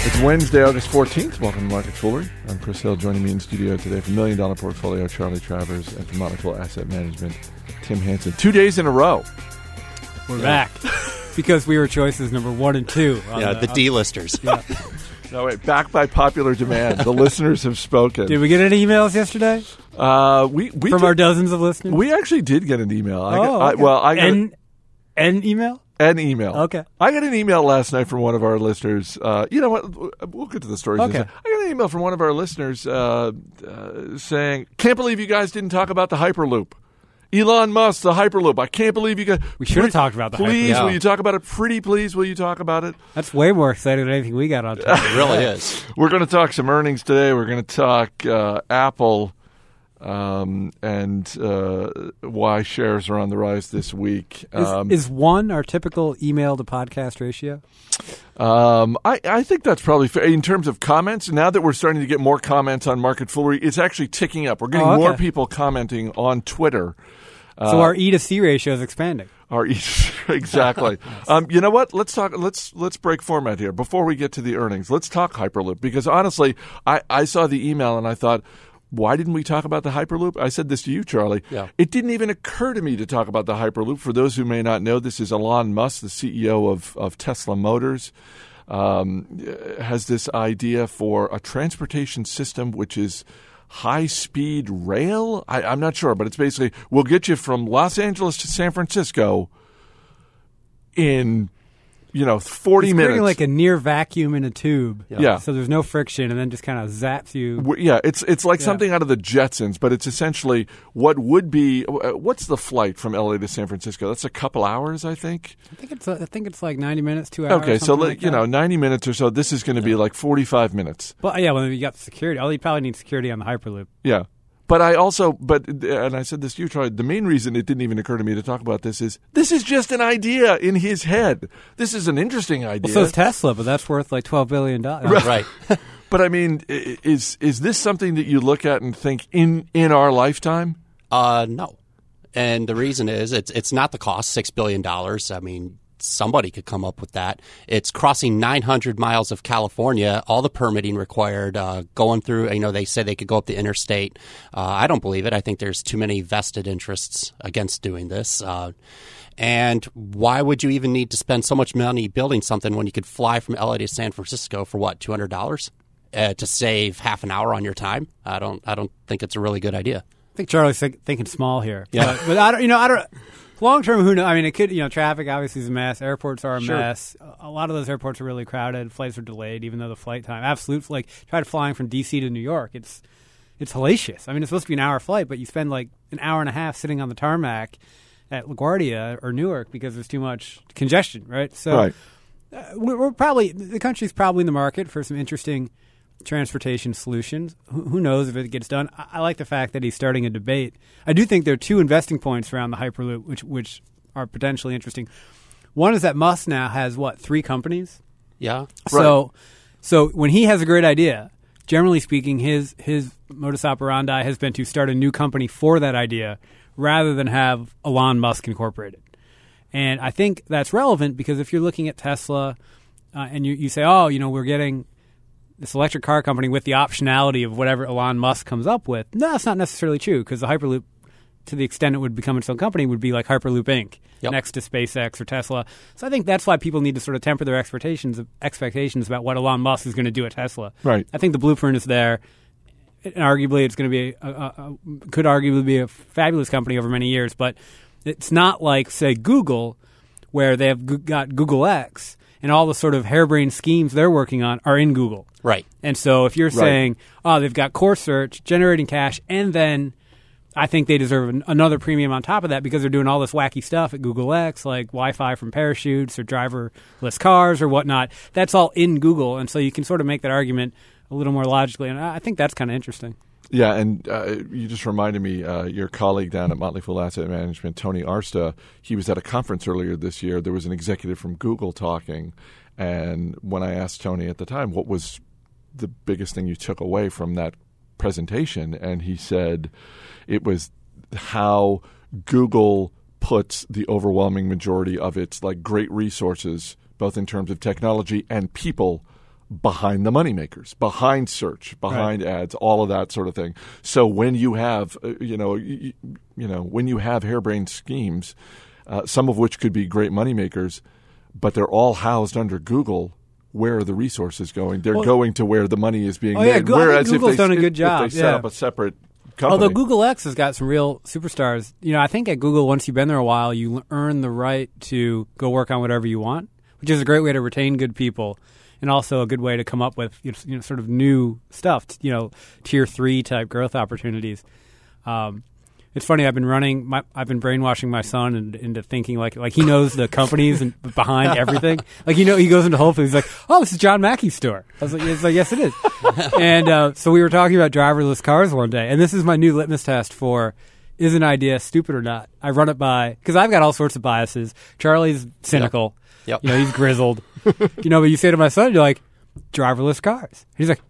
It's Wednesday, August 14th. Welcome to Market Foolery. I'm Chris Hill. Joining me in studio today from Million Dollar Portfolio, Charlie Travers, and from Motley Fool Asset Management, Tim Hanson. Two days in a row. We're back because we were choices number one and two. on Yeah, the D-listers. Yeah. No, wait, back by popular demand. The listeners have spoken. Did we get any emails yesterday Uh, we we from did- our dozens of listeners? we actually did get an email. I got, oh, I, well, I got an, an email. An email. Okay. I got an email last night from one of our listeners. Uh, you know what? We'll get to the stories. in a Okay. I got an email from one of our listeners uh, uh, saying, "Can't believe you guys didn't talk about the Hyperloop." Elon Musk, the Hyperloop. I can't believe you guys. We should have talked about the Please, Hyperloop. will you talk about it? Pretty please, will you talk about it? That's way more exciting than anything we got on. Top. It really is. We're going to talk some earnings today. We're going to talk uh, Apple um, and uh, why shares are on the rise this week. Is, Um, is one our typical email to podcast ratio? Um, I, I think that's probably fair. In terms of comments, now that we're starting to get more comments on Market Foolery, it's actually ticking up. We're getting Oh, okay. more people commenting on Twitter. Uh, so our E to C ratio is expanding. Our E exactly. um, you know what? Let's talk. Let's let's break format here before we get to the earnings. Let's talk Hyperloop because honestly, I, I saw the email and I thought, why didn't we talk about the Hyperloop? I said this to you, Charlie. Yeah. It didn't even occur to me to talk about the Hyperloop. For those who may not know, this is Elon Musk, the CEO of of Tesla Motors. Um, has this idea for a transportation system which is high speed rail. I, I'm not sure, but it's basically we'll get you from Los Angeles to San Francisco in you know 40 It's minutes. like a near vacuum in a tube. Yeah. So there's no friction, and then just kind of zaps you. Yeah, it's it's like Yeah. something out of the Jetsons, but it's essentially what would be uh, what's the flight from LA to San Francisco? That's a couple hours, I think. I think it's I think it's like 90 minutes, two hours. Okay, so like, like you know, 90 minutes or so. This is going to be like 45 minutes. But yeah, well, you got security. Oh, you probably need security on the Hyperloop. Yeah. But I also, but, and I said this to you, Troy, the main reason it didn't even occur to me to talk about this is this is just an idea in his head. This is an interesting idea. Well, so is Tesla, but that's worth like 12 billion dollars. right. but I mean, is, is this something that you look at and think in, in our lifetime? Uh, no. And the reason is it's it's not the cost, six billion dollars. I mean, somebody could come up with that. It's crossing 900 miles of California, all the permitting required, uh, going through. You know, they say they could go up the interstate. Uh, I don't believe it. I think there's too many vested interests against doing this. Uh, and why would you even need to spend so much money building something when you could fly from LA to San Francisco for what, two hundred dollars? Uh, to save half an hour on your time, I don't. I don't think it's a really good idea. I think Charlie's think, thinking small here. Yeah. But, but I don't, you know, I don't. Long term, who knows? I mean, it could, you know, traffic obviously is a mess. Airports are a Sure. mess. A lot of those airports are really crowded. Flights are delayed, even though the flight time, absolute, like, try flying from D.C. to New York. It's, it's hellacious. I mean, it's supposed to be an hour flight, but you spend like an hour and a half sitting on the tarmac at LaGuardia or Newark because there's too much congestion, right? So, Right. uh, we're, we're probably the country's probably in the market for some interesting transportation solutions. Who, who knows if it gets done? I, like the fact that he's starting a debate. I do think there are two investing points around the Hyperloop, which which are potentially interesting. One is that Musk now has what three companies. Yeah. So, so when he has a great idea, generally speaking, his his modus operandi has been to start a new company for that idea, rather than have Elon Musk incorporated. And I think that's relevant because if you're looking at Tesla, uh, and you you say, oh, you know, we're getting this electric car company with the optionality of whatever Elon Musk comes up with. No, that's not necessarily true because the Hyperloop, to the extent it would become its own company, would be like Hyperloop Inc. Yep. next to SpaceX or Tesla. So I think that's why people need to sort of temper their expectations expectations about what Elon Musk is going to do at Tesla. Right. I think the blueprint is there. And arguably, it's going to be a, a, a, could arguably be a fabulous company over many years, but it's not like say Google, where they have got Google X and all the sort of harebrained schemes they're working on are in Google. Right. And so if you're saying, oh, they've got core search, generating cash, and then I think they deserve an, another premium on top of that because they're doing all this wacky stuff at Google X, like Wi Fi from parachutes or driverless cars or whatnot. That's all in Google. And so you can sort of make that argument a little more logically. And I think that's kind of interesting. Yeah, and uh, you just reminded me, uh, your colleague down at Motley Fool Asset Management, Tony Arsta, he was at a conference earlier this year. There was an executive from Google talking, and when I asked Tony at the time, what was the biggest thing you took away from that presentation, and he said it was how Google puts the overwhelming majority of its like great resources, both in terms of technology and people, behind the moneymakers, behind search, behind right. ads, all of that sort of thing. So when you have, uh, you know, you, you, know, when you have harebrained schemes, uh, some of which could be great moneymakers, but they're all housed under Google. Where are the resources going? They're well, going to where the money is being oh, made. Yeah, Whereas Google's if they, done a good job. If they set yeah. up a separate Company. Although Google X has got some real superstars. You know, I think at Google, once you've been there a while, you earn the right to go work on whatever you want, which is a great way to retain good people and also a good way to come up with you know, sort of new stuff, you know, tier three type growth opportunities. Um, it's funny. I've been running. My, I've been brainwashing my son into, into, thinking like like he knows the companies and behind everything. Like you know, he goes into Whole Foods. He's like, "Oh, this is John Mackey's store." I was like, "It's like yes, it is." and uh, so we were talking about driverless cars one day, and this is my new litmus test for is an idea stupid or not. I run it by because I've got all sorts of biases. Charlie's cynical. Yep. You know, he's grizzled. you know, but you say to my son, you're like, driverless cars. He's like,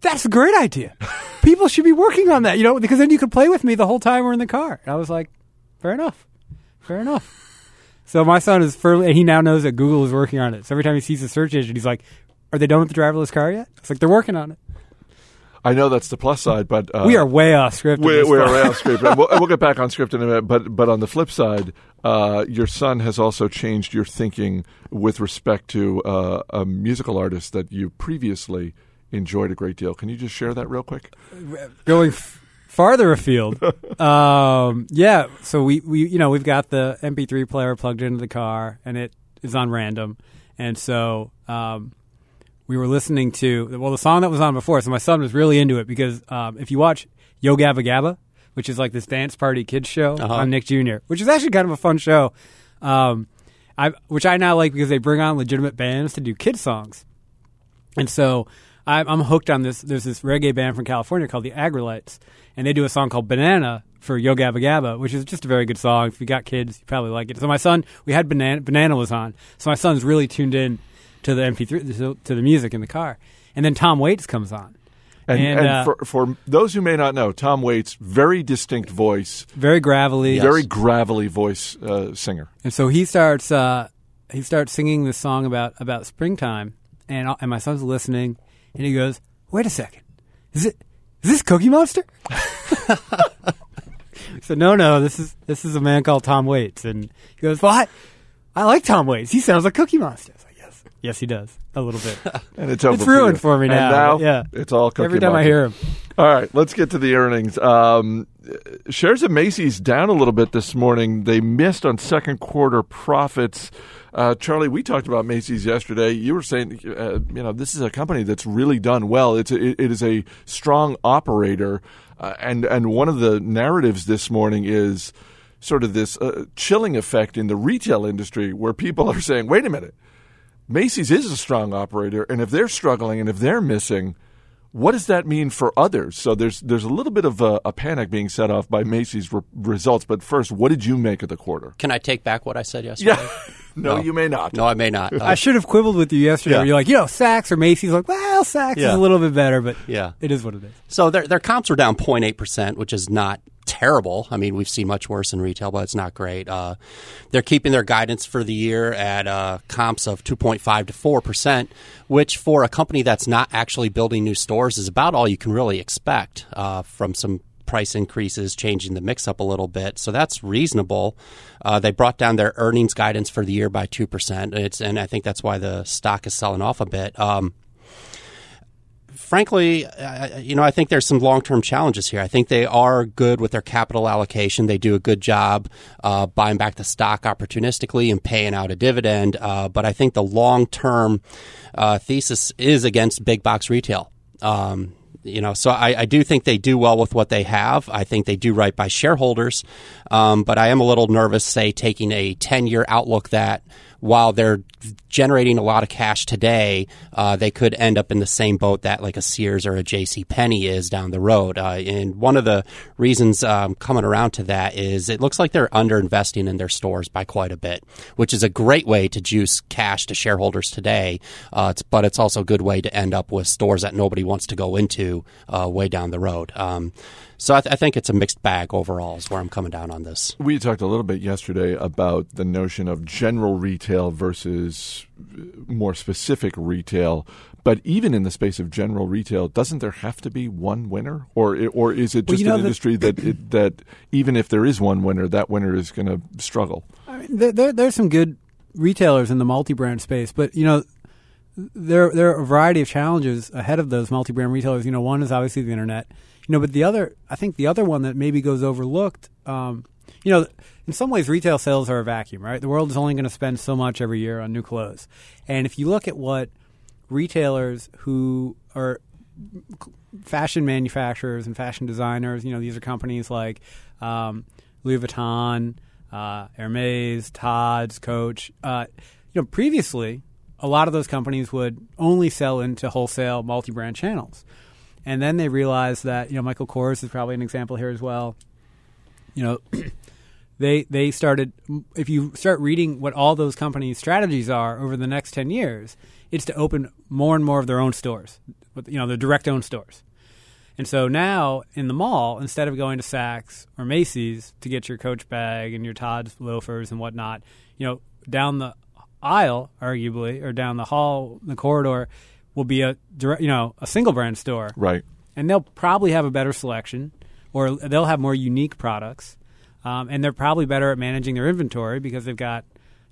that's a great idea. People should be working on that, you know, because then you could play with me the whole time we're in the car. And I was like, fair enough. Fair enough. So my son is firmly, and he now knows that Google is working on it. So every time he sees a search engine, he's like, are they done with the driverless car yet? It's like, they're working on it. I know that's the plus side, but uh, we are way off script. We, we are way off script. we'll, we'll, get back on script in a minute. But but on the flip side, uh, your son has also changed your thinking with respect to uh, a musical artist that you previously enjoyed a great deal. Can you just share that real quick? Going f- farther afield, um, yeah. So we, we you know we've got the MP3 player plugged into the car, and it is on random, and so. Um, we were listening to well the song that was on before. So my son was really into it because um, if you watch Yo Gabba Gabba, which is like this dance party kids show uh-huh. on Nick Jr., which is actually kind of a fun show, um, I which I now like because they bring on legitimate bands to do kid songs, and so I'm, I'm hooked on this. There's this reggae band from California called the Aggrolites, and they do a song called Banana for Yo Gabba Gabba, which is just a very good song. If you got kids, you probably like it. So my son, we had Banana, Banana was on, so my son's really tuned in to the MP3 to the music in the car, and then Tom Waits comes on. And, and, and uh, for, for those who may not know, Tom Waits, very distinct voice, very gravelly, yes. very gravelly voice uh, singer. And so he starts uh, he starts singing this song about about springtime, and and my son's listening, and he goes, "Wait a second, is it is this Cookie Monster?" so no, no, this is this is a man called Tom Waits, and he goes, "What? I like Tom Waits. He sounds like Cookie Monster." Yes, he does a little bit. and it's over. It's ruined for, for me now. now yeah, it's all every time I hear him. All right, let's get to the earnings. Um, shares of Macy's down a little bit this morning. They missed on second quarter profits. Uh, Charlie, we talked about Macy's yesterday. You were saying, uh, you know, this is a company that's really done well. It's a, it is a strong operator, uh, and and one of the narratives this morning is sort of this uh, chilling effect in the retail industry, where people are saying, "Wait a minute." Macy's is a strong operator, and if they're struggling and if they're missing, what does that mean for others? So there's there's a little bit of a, a panic being set off by Macy's re- results. But first, what did you make of the quarter? Can I take back what I said yesterday? Yeah. no, no, you may not. No, I may not. Uh, I should have quibbled with you yesterday. Yeah. Where you're like, you know, Saks or Macy's. Like, well, Saks yeah. is a little bit better, but yeah, it is what it is. So their their comps were down 0.8 percent, which is not terrible. I mean, we've seen much worse in retail, but it's not great. Uh, they're keeping their guidance for the year at uh, comps of 2.5 to 4 percent, which for a company that's not actually building new stores is about all you can really expect uh, from some price increases, changing the mix up a little bit. So that's reasonable. Uh, they brought down their earnings guidance for the year by two percent. It's and I think that's why the stock is selling off a bit. Um, frankly, uh, you know, I think there's some long term challenges here. I think they are good with their capital allocation. They do a good job uh, buying back the stock opportunistically and paying out a dividend. Uh, but I think the long term uh, thesis is against big box retail. Um, you know, so I, I, do think they do well with what they have. I think they do right by shareholders, um, but I am a little nervous, say, taking a ten year outlook that while they're generating a lot of cash today, uh, they could end up in the same boat that like a Sears or a J.C. Penney is down the road. Uh, and one of the reasons um, coming around to that is it looks like they're underinvesting in their stores by quite a bit, which is a great way to juice cash to shareholders today. Uh, it's, but it's also a good way to end up with stores that nobody wants to go into uh, way down the road. Um, So I, th- I think it's a mixed bag overall. Is where I'm coming down on this. We talked a little bit yesterday about the notion of general retail versus uh, more specific retail. But even in the space of general retail, doesn't there have to be one winner, or or is it Well, just you know, an the- industry that it, that even if there is one winner, that winner is going to struggle? I mean, there, there, there's some good retailers in the multi-brand space, but you know, there there are a variety of challenges ahead of those multi-brand retailers. You know, one is obviously the internet. You know, but the other, I think, the other one that maybe goes overlooked. Um, you know, in some ways, retail sales are a vacuum, right? The world is only going to spend so much every year on new clothes, and if you look at what retailers who are fashion manufacturers and fashion designers. You know, these are companies like um, Louis Vuitton, uh, Hermes, Tod's, Coach. Uh, you know, previously, a lot of those companies would only sell into wholesale multi-brand channels, and then they realized that you know Michael Kors is probably an example here as well. You know. They they started. If you start reading what all those companies' strategies are over the next ten years, it's to open more and more of their own stores, you know, their direct owned stores. And so now in the mall, instead of going to Saks or Macy's to get your Coach bag and your Tod's loafers and whatnot, you know, down the aisle, arguably, or down the hall, the corridor, will be a direct, you know, a single brand store, Right. and they'll probably have a better selection, or they'll have more unique products, um, and they're probably better at managing their inventory because they've got,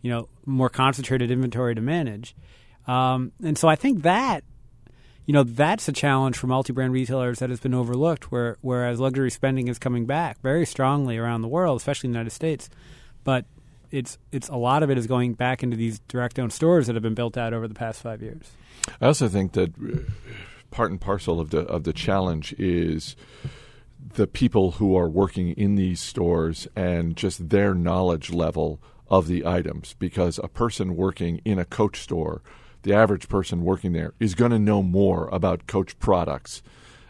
you know, more concentrated inventory to manage. Um, and so I think that, you know, that's a challenge for multi-brand retailers that has been overlooked. Where whereas luxury spending is coming back very strongly around the world, especially in the United States, but it's it's a lot of it is going back into these direct-owned stores that have been built out over the past five years. I also think that uh, part and parcel of the of the challenge is the people who are working in these stores and just their knowledge level of the items because a person working in a coach store the average person working there is going to know more about coach products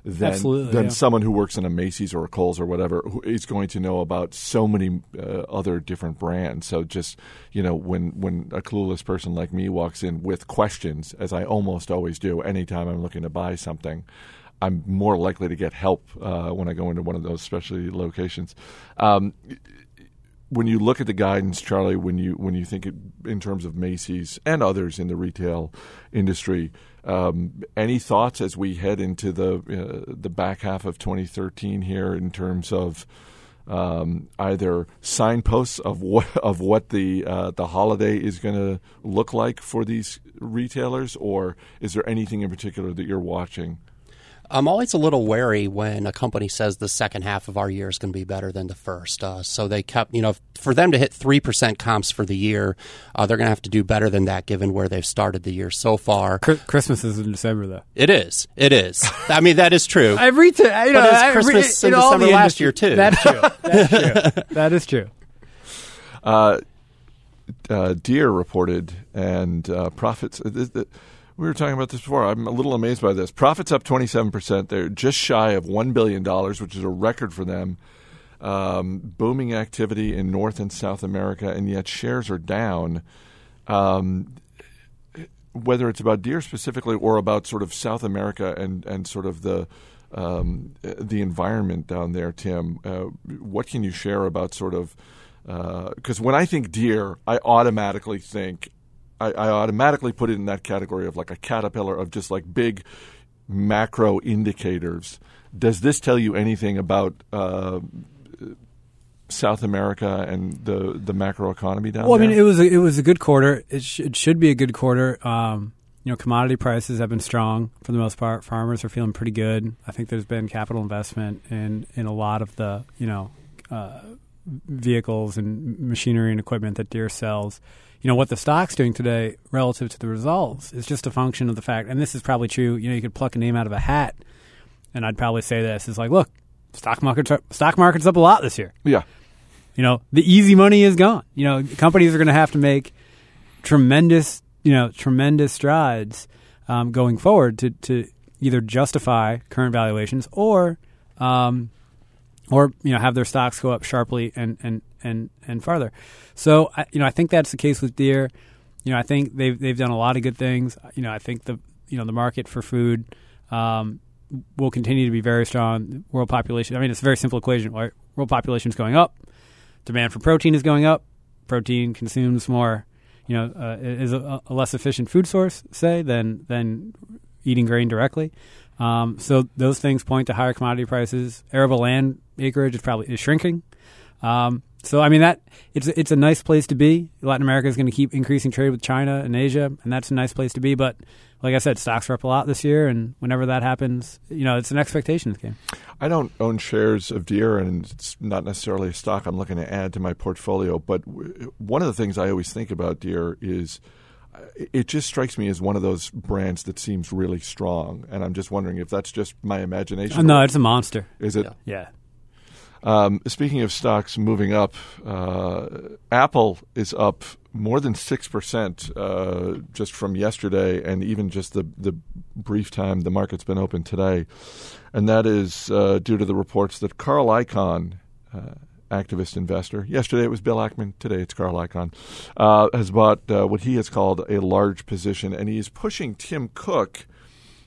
than Absolutely, than yeah. someone who works in a Macy's or a Kohl's or whatever who is going to know about so many uh, other different brands. So just you know, when when a clueless person like me walks in with questions, as I almost always do, anytime I'm looking to buy something, I'm more likely to get help uh, when I go into one of those specialty locations. Um, when you look at the guidance, Charlie, when you when you think it, in terms of Macy's and others in the retail industry, um, any thoughts as we head into the uh, the back half of 2013 here in terms of um, either signposts of what of what the uh, the holiday is going to look like for these retailers, or is there anything in particular that you're watching? I'm always a little wary when a company says the second half of our year is going to be better than the first. Uh, so they kept, you know, for them to hit 3% comps for the year, uh, they're going to have to do better than that given where they've started the year so far. Christmas is in December, though. It is. It is. I mean, that is true. Every t- you know, But it's every- Christmas in all December the last year, too. That's true. That's true. that is true. Uh, uh, Deere reported and uh, profits. Uh, th- th- we were talking about this before. I'm a little amazed by this. Profits up 27%. They're just shy of $1 billion, which is a record for them. Um, booming activity in North and South America, and yet shares are down. Um, whether it's about Deere specifically or about sort of South America and, and sort of the um, the environment down there, Tim, uh, what can you share about sort of because when I think Deere, I automatically think I, I automatically put it in that category of like a caterpillar of just like big macro indicators. Does this tell you anything about uh, South America and the the macro economy down there? Well, I mean, it was a, it was a good quarter. It, sh- it should be a good quarter. Um, you know, commodity prices have been strong for the most part. Farmers are feeling pretty good. I think there's been capital investment in in a lot of the you know uh, vehicles and machinery and equipment that Deere sells. You know what the stock's doing today relative to the results is just a function of the fact, and this is probably true. You know, you could pluck a name out of a hat, and I'd probably say this is like, look, stock market's stock market's up a lot this year. yeah. You know, the easy money is gone. You know, companies are going to have to make tremendous, you know, tremendous strides um, going forward to, to either justify current valuations or, um, or you know, have their stocks go up sharply and and and and farther. So, I, you know, I think that's the case with Deere. You know, I think they've they've done a lot of good things. You know, I think the you know the market for food um, will continue to be very strong. World population. I mean, it's a very simple equation. Right? World population is going up. Demand for protein is going up. Protein consumes more. You know, uh, is a, a, less efficient food source, say, than than eating grain directly. Um, so those things point to higher commodity prices. Arable land acreage is probably is shrinking. Um, so I mean that it's it's a nice place to be. Latin America is going to keep increasing trade with China and Asia, and that's a nice place to be. But like I said, stocks are up a lot this year, and whenever that happens, you know it's an expectations game. I don't own shares of Deere, and it's not necessarily a stock I'm looking to add to my portfolio. But one of the things I always think about Deere is uh, it just strikes me as one of those brands that seems really strong, and I'm just wondering if that's just my imagination. Oh, no, it's a monster. Is it? Yeah. yeah. Um, speaking of stocks moving up, uh, Apple is up more than six percent uh, just from yesterday, and even just the the brief time the market's been open today, and that is uh, due to the reports that Carl Icahn. Uh, activist investor. Yesterday it was Bill Ackman. Today it's Carl Icahn. Uh, has bought uh, what he has called a large position, and he is pushing Tim Cook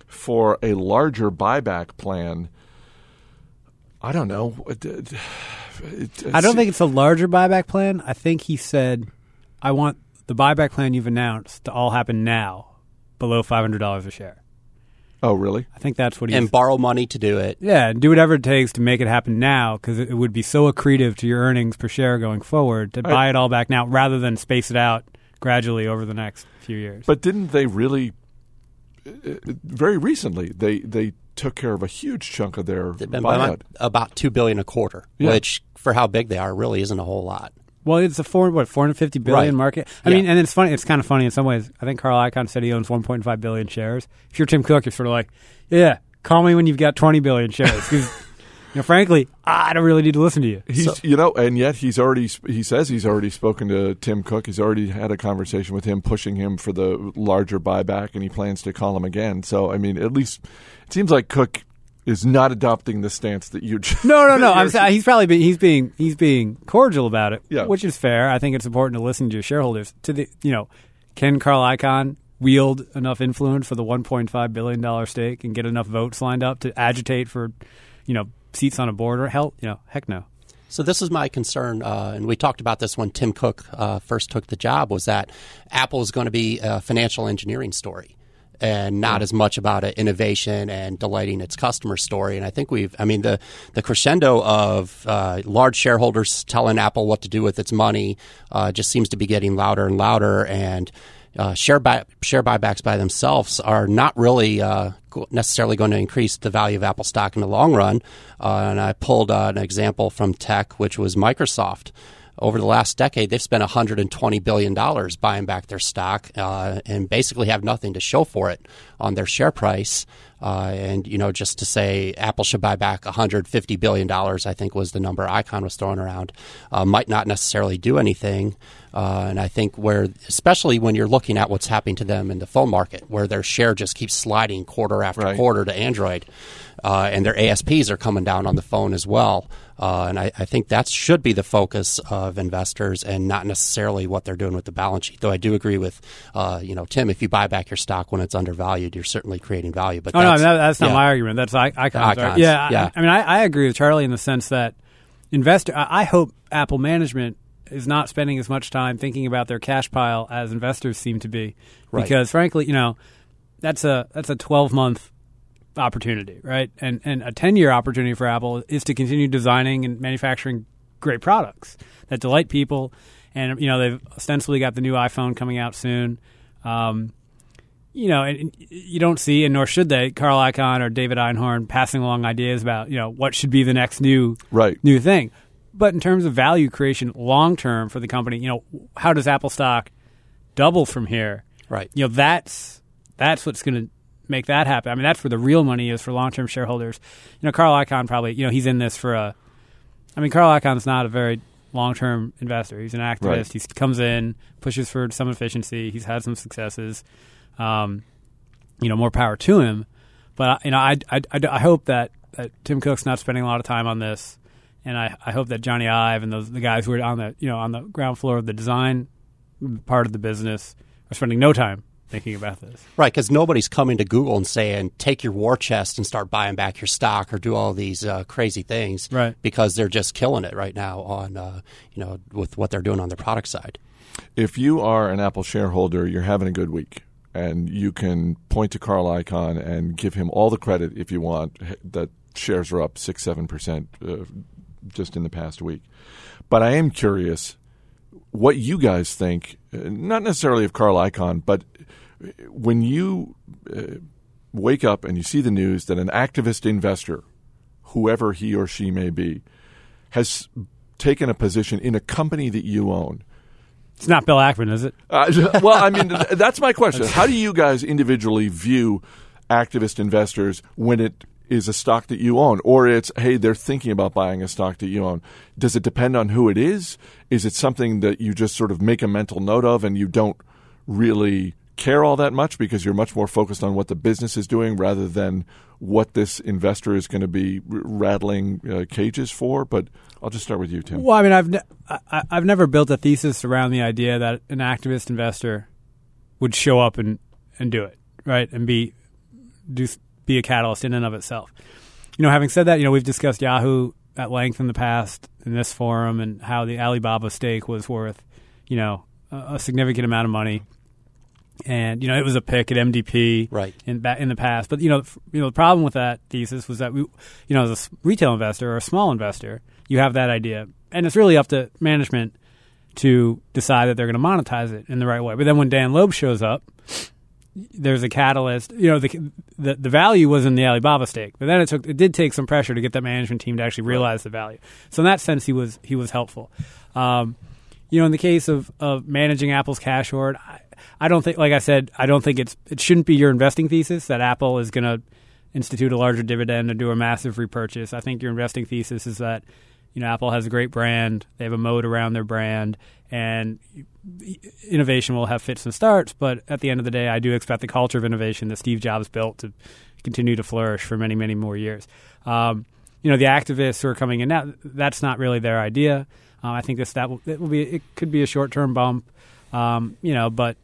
for a larger buyback plan I don't know. It, it, it, I don't think it's a larger buyback plan. I think he said, "I want the buyback plan you've announced to all happen now, below five hundred dollars a share." Oh, really? I think that's what he and borrow money to do it. Yeah, and do whatever it takes to make it happen now because it, would be so accretive to your earnings per share going forward to I, buy it all back now rather than space it out gradually over the next few years. But didn't they really? Uh, very recently, they they took care of a huge chunk of their buyout. About two billion a quarter, yeah. which for how big they are really isn't a whole lot. Well, it's a four what four hundred fifty billion right. market. I yeah. mean, and it's funny. It's kind of funny in some ways. I think Carl Icahn said he owns one point five billion shares. If you're Tim Cook, you're sort of like, yeah, call me when you've got twenty billion shares. Know, frankly, I don't really need to listen to you. He's, so. you know, and yet he's already he says he's already spoken to Tim Cook. He's already had a conversation with him, pushing him for the larger buyback, and he plans to call him again. So, I mean, at least it seems like Cook is not adopting the stance that you. Just, no, no, no. I'm saying he's probably being, he's being he's being cordial about it, yeah. which is fair. I think it's important to listen to your shareholders. To the you know, can Carl Icahn wield enough influence for the 1.5 billion dollar stake and get enough votes lined up to agitate for, you know, seats on a board or hell, you know, heck no. So this is my concern, uh, and we talked about this when Tim Cook uh, first took the job. Was that Apple is going to be a financial engineering story? and not as much about it, innovation and delighting its customer story. And I think we've, I mean, the, the crescendo of uh, large shareholders telling Apple what to do with its money uh, just seems to be getting louder and louder. And uh, share buy, share buybacks by themselves are not really uh, necessarily going to increase the value of Apple stock in the long run. Uh, and I pulled uh, an example from tech, which was Microsoft over the last decade, they've spent $120 billion buying back their stock uh, and basically have nothing to show for it on their share price. Uh, and, you know, just to say Apple should buy back $150 billion, I think was the number Icahn was throwing around, might not necessarily do anything. Uh, and I think where, especially when you're looking at what's happening to them in the phone market, where their share just keeps sliding quarter after right. quarter to Android, uh, and their ASPs are coming down on the phone as well. Uh, and I, I, think that should be the focus of investors and not necessarily what they're doing with the balance sheet. Though I do agree with, uh, you know, Tim, if you buy back your stock when it's undervalued, you're certainly creating value. But oh, that's, no, that's not yeah. my argument. That's I, Icahn's. Icahn's. Yeah, yeah. I, I mean, I, I, agree with Charlie in the sense that investor. I, hope Apple management is not spending as much time thinking about their cash pile as investors seem to be, right. because frankly, you know, that's a that's a 12 month opportunity, right? And and a 10 year opportunity for Apple is to continue designing and manufacturing great products that delight people. And you know they've ostensibly got the new iPhone coming out soon. Um, you know, and you don't see, and nor should they, Carl Icahn or David Einhorn passing along ideas about you know what should be the next new right. new thing. But in terms of value creation long term for the company, you know, how does Apple stock double from here? Right. You know, that's that's what's going to make that happen. I mean, that's where the real money is for long term shareholders. You know, Carl Icahn probably, you know, he's in this for a. I mean, Carl Icahn's not a very long term investor. He's an activist. Right. He comes in, pushes for some efficiency. He's had some successes. Um, you know, more power to him. But you know, I, I, I, I hope that, that Tim Cook's not spending a lot of time on this, and I, I hope that Jony Ive and those the guys who are on the you know on the ground floor of the design part of the business are spending no time thinking about this. Right, because nobody's coming to Google and saying, take your war chest and start buying back your stock or do all these uh, crazy things. Right. Because they're just killing it right now on, uh, you know, with what they're doing on their product side. If you are an Apple shareholder, you're having a good week. And you can point to Carl Icahn and give him all the credit if you want that shares are up 6 7% uh, just in the past week. But I am curious what you guys think, uh, not necessarily of Carl Icahn, but when you uh, wake up and you see the news that an activist investor, whoever he or she may be, has taken a position in a company that you own. It's not Bill Ackman, is it? Uh, well, I mean, that's my question. How do you guys individually view activist investors when it is a stock that you own, or it's hey, they're thinking about buying a stock that you own. Does it depend on who it is? Is it something that you just sort of make a mental note of and you don't really care all that much because you're much more focused on what the business is doing rather than what this investor is going to be rattling uh, cages for? But I'll just start with you, Tim. Well, I mean, I've ne- I, I've never built a thesis around the idea that an activist investor would show up and, and do it right and be do be a catalyst in and of itself. You know, having said that, you know, we've discussed Yahoo at length in the past in this forum and how the Alibaba stake was worth, you know, a, a significant amount of money. And you know, it was a pick at MDP right. in in the past. But you know, you know, the problem with that thesis was that we, you know, as a retail investor or a small investor, you have that idea, and it's really up to management to decide that they're going to monetize it in the right way. But then when Dan Loeb shows up, there's a catalyst. You know, the, the, the value was in the Alibaba stake, but then it took it did take some pressure to get that management team to actually realize the value. So in that sense, he was he was helpful. Um, you know, in the case of, of managing Apple's cash hoard, I, I don't think, like I said, I don't think it's it shouldn't be your investing thesis that Apple is going to institute a larger dividend and do a massive repurchase. I think your investing thesis is that you know Apple has a great brand, they have a moat around their brand, and innovation will have fits and starts. But at the end of the day, I do expect the culture of innovation that Steve Jobs built to continue to flourish for many, many more years. Um, you know, the activists who are coming in now, that's not really their idea. Uh, I think this that will, it will be it could be a short term bump, um, you know, but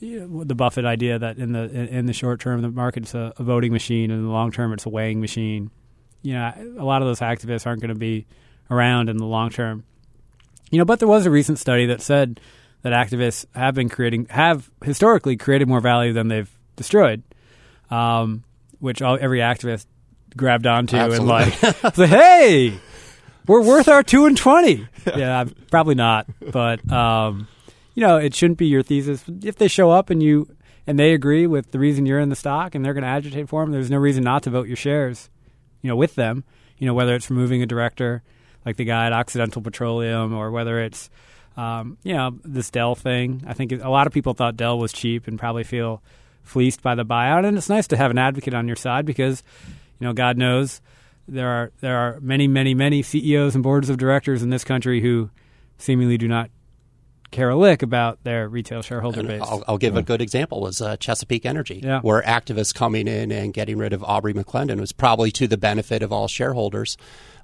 you know, the Buffett idea that in the in, the short term the market's a, a, voting machine, and in the long term it's a weighing machine. You know, a lot of those activists aren't going to be around in the long term. You know, but there was a recent study that said that activists have been creating have historically created more value than they've destroyed, um, which all, every activist grabbed onto Absolutely. and like, say, hey, we're worth our two and twenty. yeah, probably not, but um, you know, it shouldn't be your thesis. If they show up and you and they agree with the reason you're in the stock and they're going to agitate for them, there's no reason not to vote your shares, you know, with them. You know, whether it's removing a director like the guy at Occidental Petroleum, or whether it's um, you know this Dell thing. I think a lot of people thought Dell was cheap and probably feel fleeced by the buyout. And it's nice to have an advocate on your side because you know God knows there are there are many many many CEOs and boards of directors in this country who seemingly do not care a lick about their retail shareholder and base. I'll, I'll give yeah. a good example was uh, Chesapeake Energy, yeah. where activists coming in and getting rid of Aubrey McClendon was probably to the benefit of all shareholders.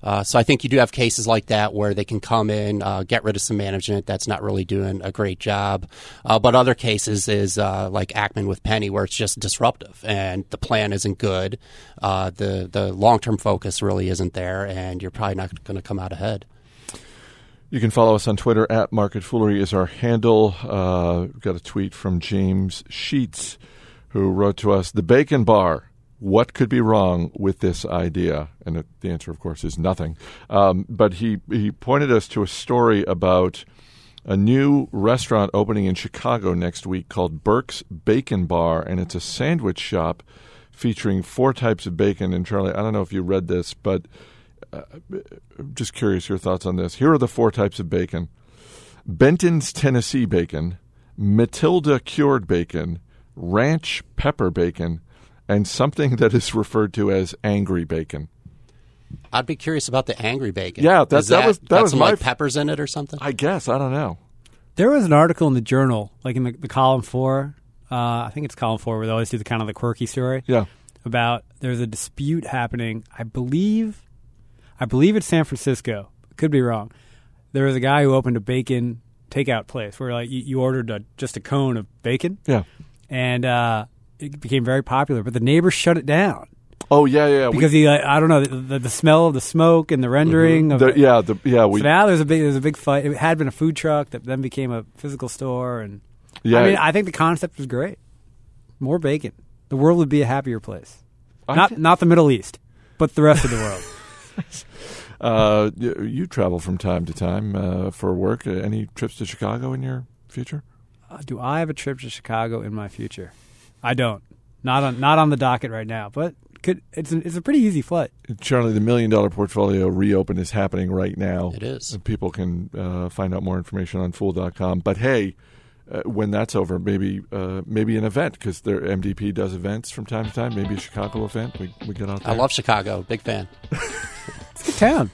Uh, so I think you do have cases like that where they can come in, uh, get rid of some management that's not really doing a great job. Uh, but other cases is uh, like Ackman with Penney, where it's just disruptive and the plan isn't good. Uh, the the long term focus really isn't there, and you're probably not going to come out ahead. You can follow us on Twitter at Market Foolery is our handle. Got a tweet from James Sheets, who wrote to us: "The Bacon Bar. What could be wrong with this idea?" And the answer, of course, is nothing. Um, but he he pointed us to a story about a new restaurant opening in Chicago next week called Burke's Bacon Bar, and it's a sandwich shop featuring four types of bacon. And Charlie, I don't know if you read this, but uh, I'm just curious your thoughts on this. Here are the four types of bacon Benton's Tennessee bacon, Matilda cured bacon, ranch pepper bacon, and something that is referred to as angry bacon. I'd be curious about the angry bacon. Yeah, that, that, that was that was some my like peppers in it or something. I guess I don't know. There was an article in the journal, like in the, the column four. Uh, I think it's column four, where they always do the kind of the quirky story. Yeah. About there's a dispute happening. I believe I believe it's San Francisco. Could be wrong. There was a guy who opened a bacon takeout place where like you, you ordered a, just a cone of bacon. Yeah. and uh, it became very popular. But the neighbors shut it down Oh yeah, yeah. because he, like, I don't know, the, the, the smell of the smoke and the rendering. Of the- yeah, the, yeah. We so now there's a big there's a big fight. It had been a food truck that then became a physical store, and yeah. I mean I think the concept was great. More bacon, the world would be a happier place. I not thi- not the Middle East, but the rest of the world. uh, y- you travel from time to time uh, for work. Uh, any trips to Chicago in your future? Uh, do I have a trip to Chicago in my future? I don't. Not on not on the docket right now, but could it's a, it's a pretty easy flight. Charlie, the million dollar portfolio reopen is happening right now. It is. People can uh, find out more information on fool.com. But hey, uh, when that's over, maybe uh, maybe an event because their MDP does events from time to time. Maybe a Chicago event. We, we get out there. I love Chicago. Big fan. It's a good town.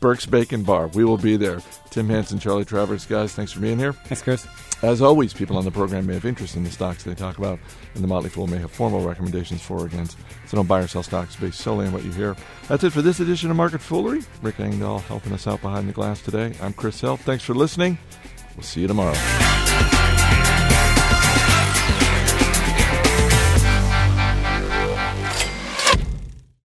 Burke's Bacon Bar. We will be there. Tim Hanson, Charlie Travers, guys, thanks for being here. Thanks, Chris. As always, people on the program may have interest in the stocks they talk about, and the Motley Fool may have formal recommendations for or against. So don't buy or sell stocks based solely on what you hear. That's it for this edition of Market Foolery. Rick Engdahl helping us out behind the glass today. I'm Chris Hill. Thanks for listening. We'll see you tomorrow.